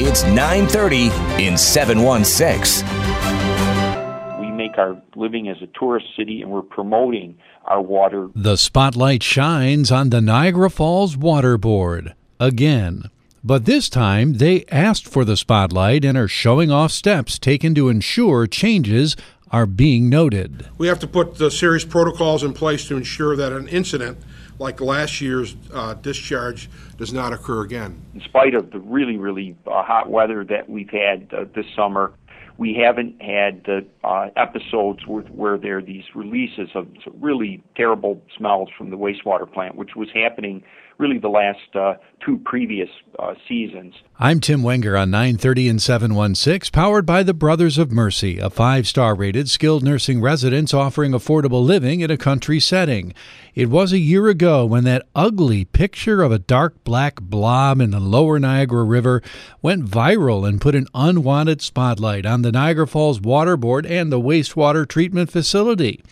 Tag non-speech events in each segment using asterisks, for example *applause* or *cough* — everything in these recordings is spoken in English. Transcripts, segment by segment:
It's 9:30 in 716. We make our living as a tourist city and we're promoting our water. The spotlight shines on the Niagara Falls Water Board again. But this time they asked for the spotlight and are showing off steps taken to ensure changes are being noted. We have to put the serious protocols in place to ensure that an incident like last year's uh, discharge does not occur again. In spite of the really, really uh, hot weather that we've had uh, this summer, we haven't had the uh, episodes where, where there are these releases of really terrible smells from the wastewater plant, which was happening really the last uh, two previous uh, seasons. I'm Tim Wenger on 930 and 716, powered by the Brothers of Mercy, a five star rated skilled nursing residence offering affordable living in a country setting. It was a year ago when that ugly picture of a dark black blob in the lower Niagara River went viral and put an unwanted spotlight on the Niagara Falls Water Board and the wastewater treatment facility.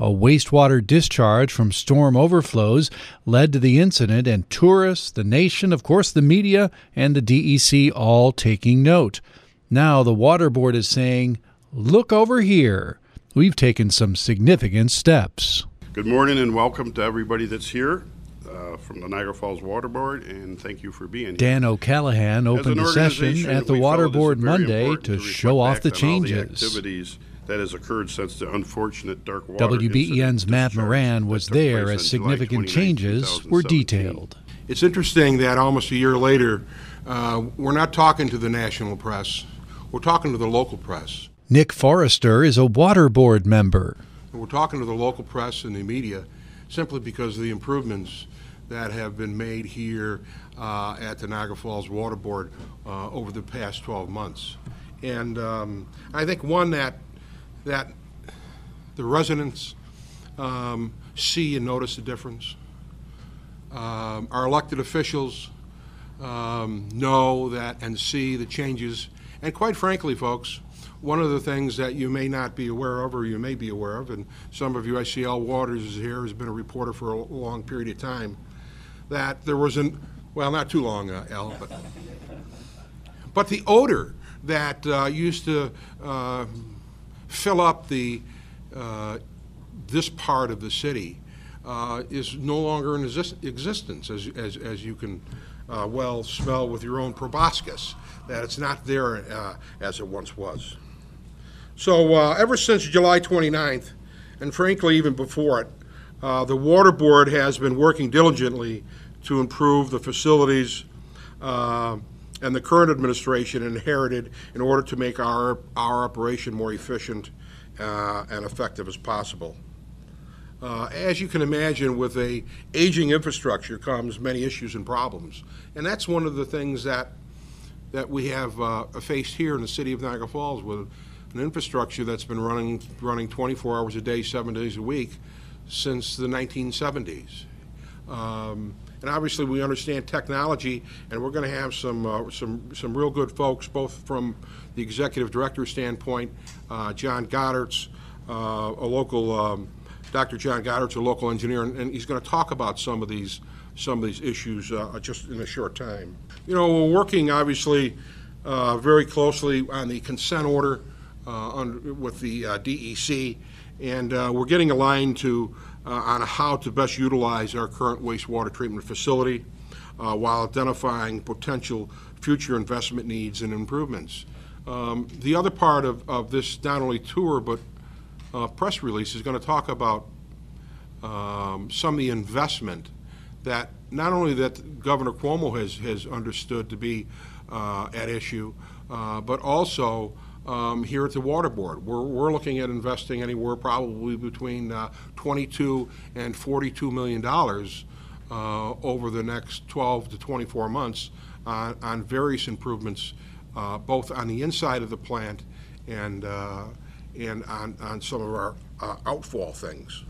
A wastewater discharge from storm overflows led to the incident, and tourists, the nation, of course, the media, and the DEC all taking note. Now the Water Board is saying, Look over here. We've taken some significant steps. Good morning and welcome to everybody that's here. Uh, from the Niagara Falls Water Board, and thank you for being here. Dan O'Callahan opened the session at the Water Board Monday to, to show off the changes. The that has occurred since the unfortunate dark water WBEN's Matt Moran was there as significant changes were detailed. It's interesting that almost a year later, uh, we're not talking to the national press, we're talking to the local press. Nick Forrester is a water board member. And we're talking to the local press and the media simply because of the improvements that have been made here uh, at the Niagara Falls Water Board uh, over the past 12 months. And um, I think one that that the residents um, see and notice the difference. Um, our elected officials um, know that and see the changes. And quite frankly, folks, one of the things that you may not be aware of, or you may be aware of, and some of you, I see Al Waters is here, has been a reporter for a long period of time, that there was an, well, not too long, uh, Al, but, but the odor that uh, used to uh, fill up the uh, this part of the city uh, is no longer in exist- existence, as, as, as you can uh, well smell with your own proboscis, that it's not there uh, as it once was. So, uh, ever since July 29th, and frankly, even before it, uh, the Water Board has been working diligently to improve the facilities and the current administration inherited in order to make our, our operation more efficient uh, and effective as possible. Uh, as you can imagine, with a aging infrastructure comes many issues and problems, and that's one of the things that that we have uh, faced here in the city of Niagara Falls with an infrastructure that's been running running 24 hours a day, seven days a week since the 1970s. Um, and obviously, we understand technology, and we're going to have some uh, some some real good folks, both from the executive director standpoint. Uh, John Goddard's uh, a local, um, Dr. John Goddard's a local engineer, and, and he's going to talk about some of these some of these issues uh, just in a short time. You know, we're working obviously uh, very closely on the consent order under, with the DEC, and we're getting aligned to uh, on how to best utilize our current wastewater treatment facility uh, while identifying potential future investment needs and improvements. Um, the other part of, of this not only tour but uh, press release is going to talk about um, some of the investment that not only that Governor Cuomo has, has understood to be uh, at issue, uh, but also um, here at the Water Board. We're, we're looking at investing anywhere probably between uh, 22 and 42 million dollars uh, over the next 12 to 24 months on, on various improvements, uh, both on the inside of the plant and, uh, and on, on some of our uh, outfall things.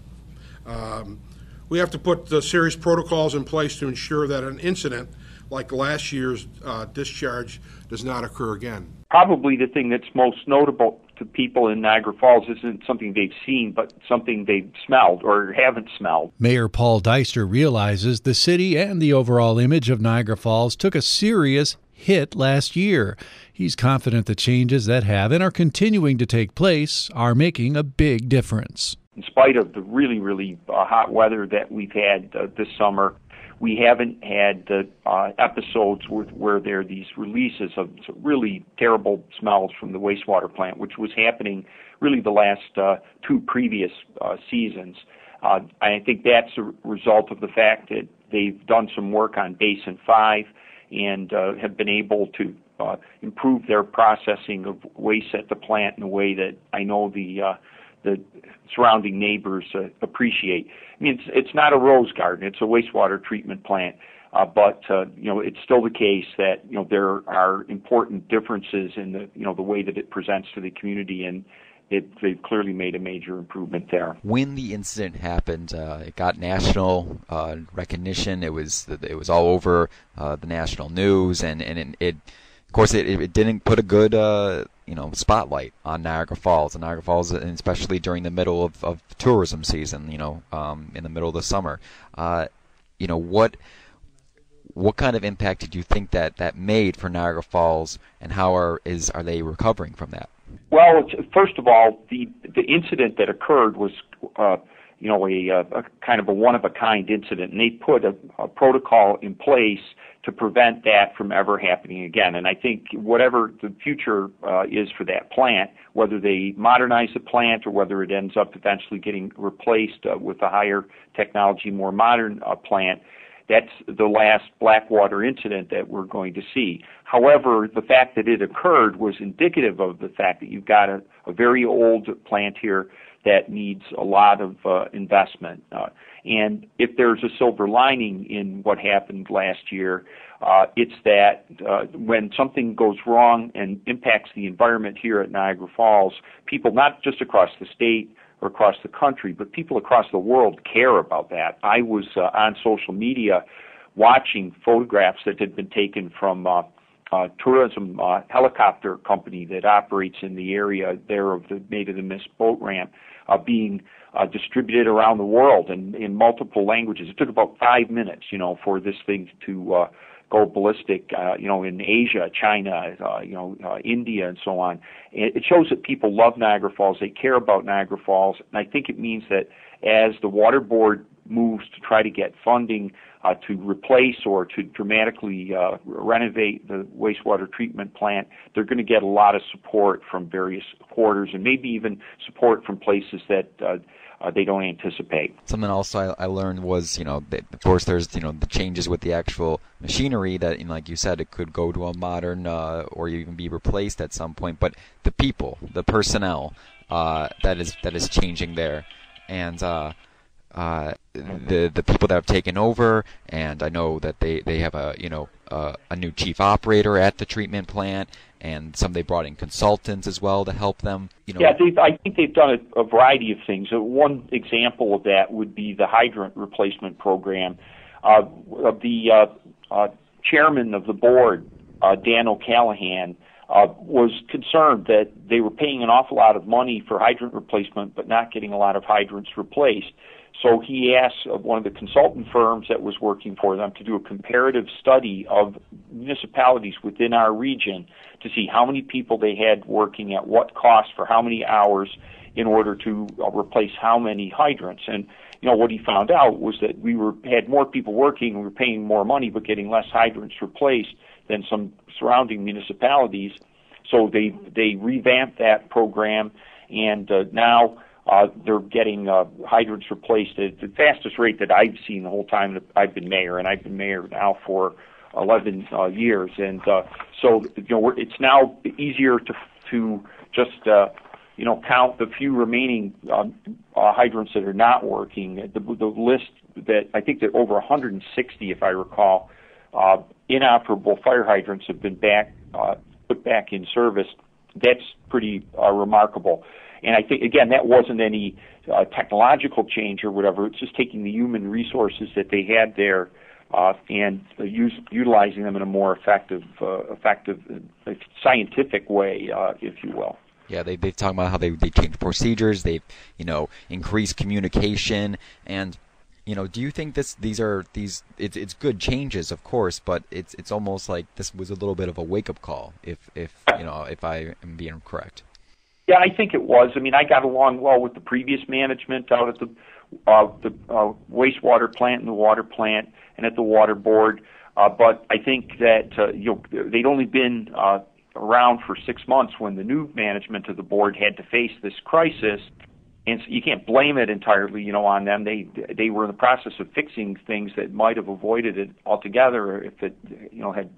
Um, We have to put the serious protocols in place to ensure that an incident like last year's uh, discharge does not occur again. Probably the thing that's most notable to people in Niagara Falls isn't something they've seen, but something they've smelled or haven't smelled. Mayor Paul Dyster realizes the city and the overall image of Niagara Falls took a serious hit last year. He's confident the changes that have and are continuing to take place are making a big difference. In spite of the really, really uh, hot weather that we've had uh, this summer, we haven't had the uh, episodes where there are these releases of really terrible smells from the wastewater plant, which was happening really the last uh, two previous uh, seasons. Uh, I think that's a result of the fact that they've done some work on Basin 5 and uh, have been able to uh, improve their processing of waste at the plant in a way that I know the uh, the surrounding neighbors uh, appreciate. I mean, it's it's not a rose garden; it's a wastewater treatment plant. Uh, but uh, you know, it's still the case that you know there are important differences in the you know the way that it presents to the community, and it, they've clearly made a major improvement there. When the incident happened, uh, it got national uh, recognition. It was it was all over uh, the national news, and and it, it of course it, it didn't put a good uh, you know spotlight on Niagara Falls and Niagara Falls, and especially during the middle of, of tourism season. You know, um, in the middle of the summer. Uh, you know what what kind of impact did you think that that made for Niagara Falls, and how are is are they recovering from that? Well, first of all, the the incident that occurred was, uh, you know, a, a kind of a one of a kind incident, and they put a, a protocol in place to prevent that from ever happening again. And I think whatever the future uh, is for that plant, whether they modernize the plant or whether it ends up eventually getting replaced uh, with a higher technology, more modern uh, plant, that's the last Blackwater incident that we're going to see. However, the fact that it occurred was indicative of the fact that you've got a, a very old plant here that needs a lot of uh, investment. Uh, and if there's a silver lining in what happened last year, uh, it's that uh, when something goes wrong and impacts the environment here at Niagara Falls, people not just across the state or across the country, but people across the world care about that. I was uh, on social media watching photographs that had been taken from uh, uh, tourism uh, helicopter company that operates in the area there of the Maid of the Mist boat ramp uh, being uh, distributed around the world in, in multiple languages. It took about five minutes, you know, for this thing to uh, go ballistic, uh, you know, in Asia, China, uh, you know, uh, India, and so on. It, it shows that people love Niagara Falls. They care about Niagara Falls, and I think it means that as the water board moves to try to get funding uh, to replace or to dramatically uh, renovate the wastewater treatment plant, they're going to get a lot of support from various quarters and maybe even support from places that uh, uh, they don't anticipate. Something else I, I learned was, you know, of course, there's you know the changes with the actual machinery that, like you said, it could go to a modern uh, or even be replaced at some point. But the people, the personnel, uh, that is that is changing there, and uh, the the people that have taken over, and I know that they, they have a you know a new chief operator at the treatment plant, and some they brought in consultants as well to help them. You know, yeah, I think they've done a, a variety of things. One example of that would be the hydrant replacement program. Uh, the uh, uh, chairman of the board, uh, Dan O'Callahan. Uh, was concerned that they were paying an awful lot of money for hydrant replacement, but not getting a lot of hydrants replaced. So he asked one of the consultant firms that was working for them to do a comparative study of municipalities within our region to see how many people they had working at what cost for how many hours in order to uh, replace how many hydrants. And you know what he found out was that we were had more people working, we were paying more money, but getting less hydrants replaced than some surrounding municipalities. So they they revamped that program, and uh, now uh, they're getting uh, hydrants replaced at the fastest rate that I've seen the whole time that I've been mayor, and I've been mayor now for 11 uh, years. And uh, so, you know, we're, it's now easier to to just uh, you know count the few remaining um, uh, hydrants that are not working. The, the list that I think that over 160, if I recall, uh, inoperable fire hydrants have been back uh, put back in service. That's pretty uh, remarkable. And I think again that wasn't any uh, technological change or whatever. It's just taking the human resources that they had there uh, and uh, use, utilizing them in a more effective, uh, effective, uh, scientific way, uh, if you will. Yeah, they they've talked about how they they changed procedures, they've you know increased communication, and you know, do you think this these are these it's it's good changes, of course, but it's it's almost like this was a little bit of a wake up call, if if you know if I am being correct. Yeah, I think it was. I mean, I got along well with the previous management out at the uh, the uh, wastewater plant and the water plant and at the water board. Uh, but I think that uh, you know they'd only been uh, around for six months when the new management of the board had to face this crisis, and so you can't blame it entirely, you know, on them. They they were in the process of fixing things that might have avoided it altogether if it you know had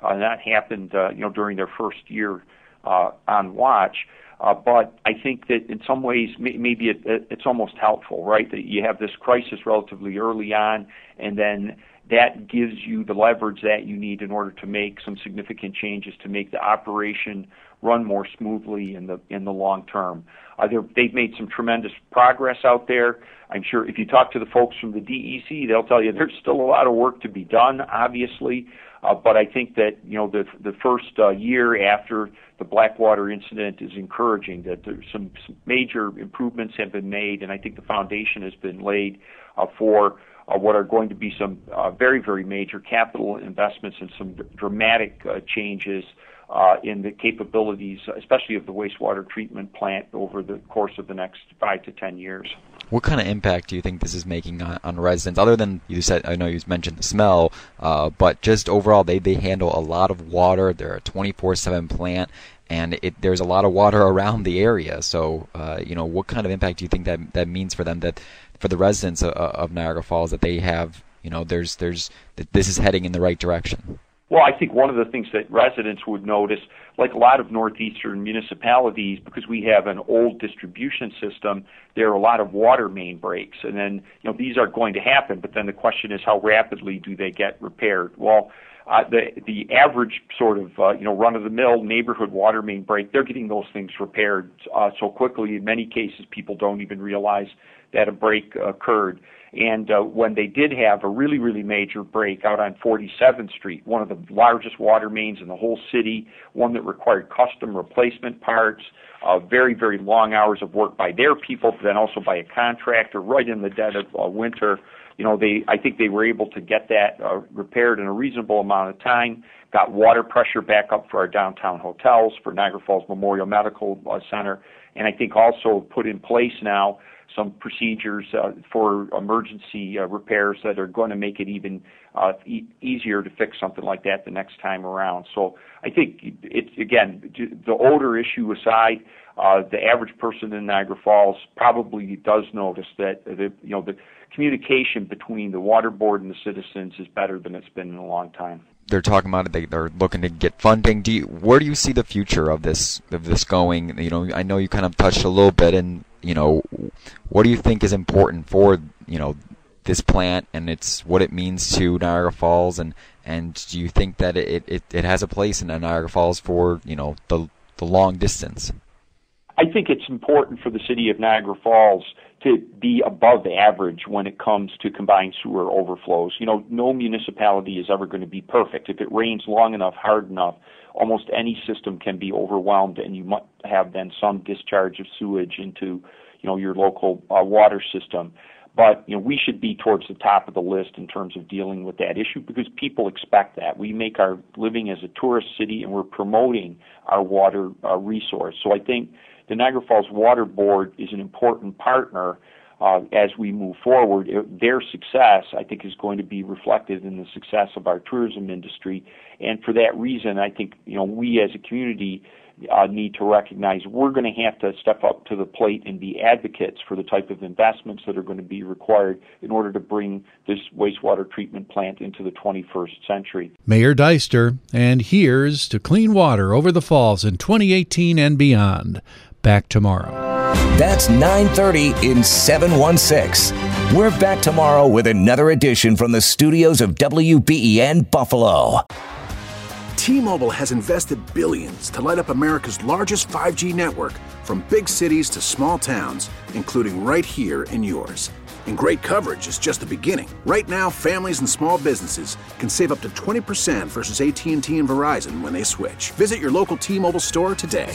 uh, not happened, uh, you know, during their first year uh, on watch. But I think that in some ways, may, maybe it, it, it's almost helpful, right? That you have this crisis relatively early on, and then that gives you the leverage that you need in order to make some significant changes to make the operation run more smoothly in the in the long term. Uh, they've made some tremendous progress out there. I'm sure if you talk to the folks from the DEC, they'll tell you *laughs* there's still a lot of work to be done, obviously. Uh, but I think that you know the the first uh, year after the Blackwater incident is encouraging. That there's some, some major improvements have been made, and I think the foundation has been laid uh, for uh, what are going to be some uh, very very major capital investments and some d- dramatic uh, changes uh, in the capabilities, especially of the wastewater treatment plant over the course of the next five to ten years. What kind of impact do you think this is making on, on residents? Other than you said, I know you mentioned the smell, uh, but just overall, they, they handle a lot of water. They're a 24/7 plant, and it, there's a lot of water *laughs* around the area. So, uh, you know, what kind of impact do you think that that means for them? That for the residents of, of Niagara Falls, that they have, you know, there's there's that this is heading in the right direction. Well, I think one of the things that residents would notice, like a lot of northeastern municipalities, because we have an old distribution system, there are a lot of water main breaks, and then you know these are going to happen. But then the question is, how rapidly do they get repaired? Well, uh, the the average sort of uh, you know run of the mill neighborhood water main break, they're getting those things repaired uh, so quickly. In many cases, people don't even realize that a break occurred. And uh, when they did have a really, really major break out on 47th Street, one of the largest water mains in the whole city, one that required custom replacement parts, uh, very, very long hours of work by their people, but then also by a contractor right in the dead of uh, winter. You know, they, I think they were able to get that uh, repaired in a reasonable amount of time. Got water pressure back up for our downtown hotels, for Niagara Falls Memorial Medical uh, Center, and I think also put in place now some procedures uh, for emergency uh, repairs that are going to make it even uh, e- easier to fix something like that the next time around. So I think it's again the odor issue aside, uh, the average person in Niagara Falls probably does notice that the you know the communication between the water board and the citizens is better than it's been in a long time they're talking about it. They, they're looking to get funding. Do you, where do you see the future of this of this going? You know, I know you kind of touched a little bit, and you know, what do you think is important for you know this plant and it's what it means to Niagara Falls, and and do you think that it it, it has a place in Niagara Falls for you know the the long distance? I think it's important for the city of Niagara Falls to be above average when it comes to combined sewer overflows. You know, no municipality is ever going to be perfect. If it rains long enough, hard enough, almost any system can be overwhelmed, and you might have then some discharge of sewage into, you know, your local uh, water system. But you know, we should be towards the top of the list in terms of dealing with that issue because people expect that. We make our living as a tourist city, and we're promoting our water uh, resource. So I think the Niagara Falls Water Board is an important partner uh, as we move forward. It, their success, I think, is going to be reflected in the success of our tourism industry. And for that reason, I think you know we as a community uh, need to recognize we're going to have to step up to the plate and be advocates for the type of investments that are going to be required in order to bring this wastewater treatment plant into the 21st century. Mayor Dyster, and here's to clean water over the falls in 2018 and beyond. Back tomorrow. That's 930 in 716. We're back tomorrow with another edition from the studios of WBEN Buffalo. T-Mobile has invested billions to light up America's largest 5G network from big cities to small towns, including right here in yours. And great coverage is just the beginning. Right now, families and small businesses can save up to 20% versus AT&T and Verizon when they switch. Visit your local T-Mobile store today.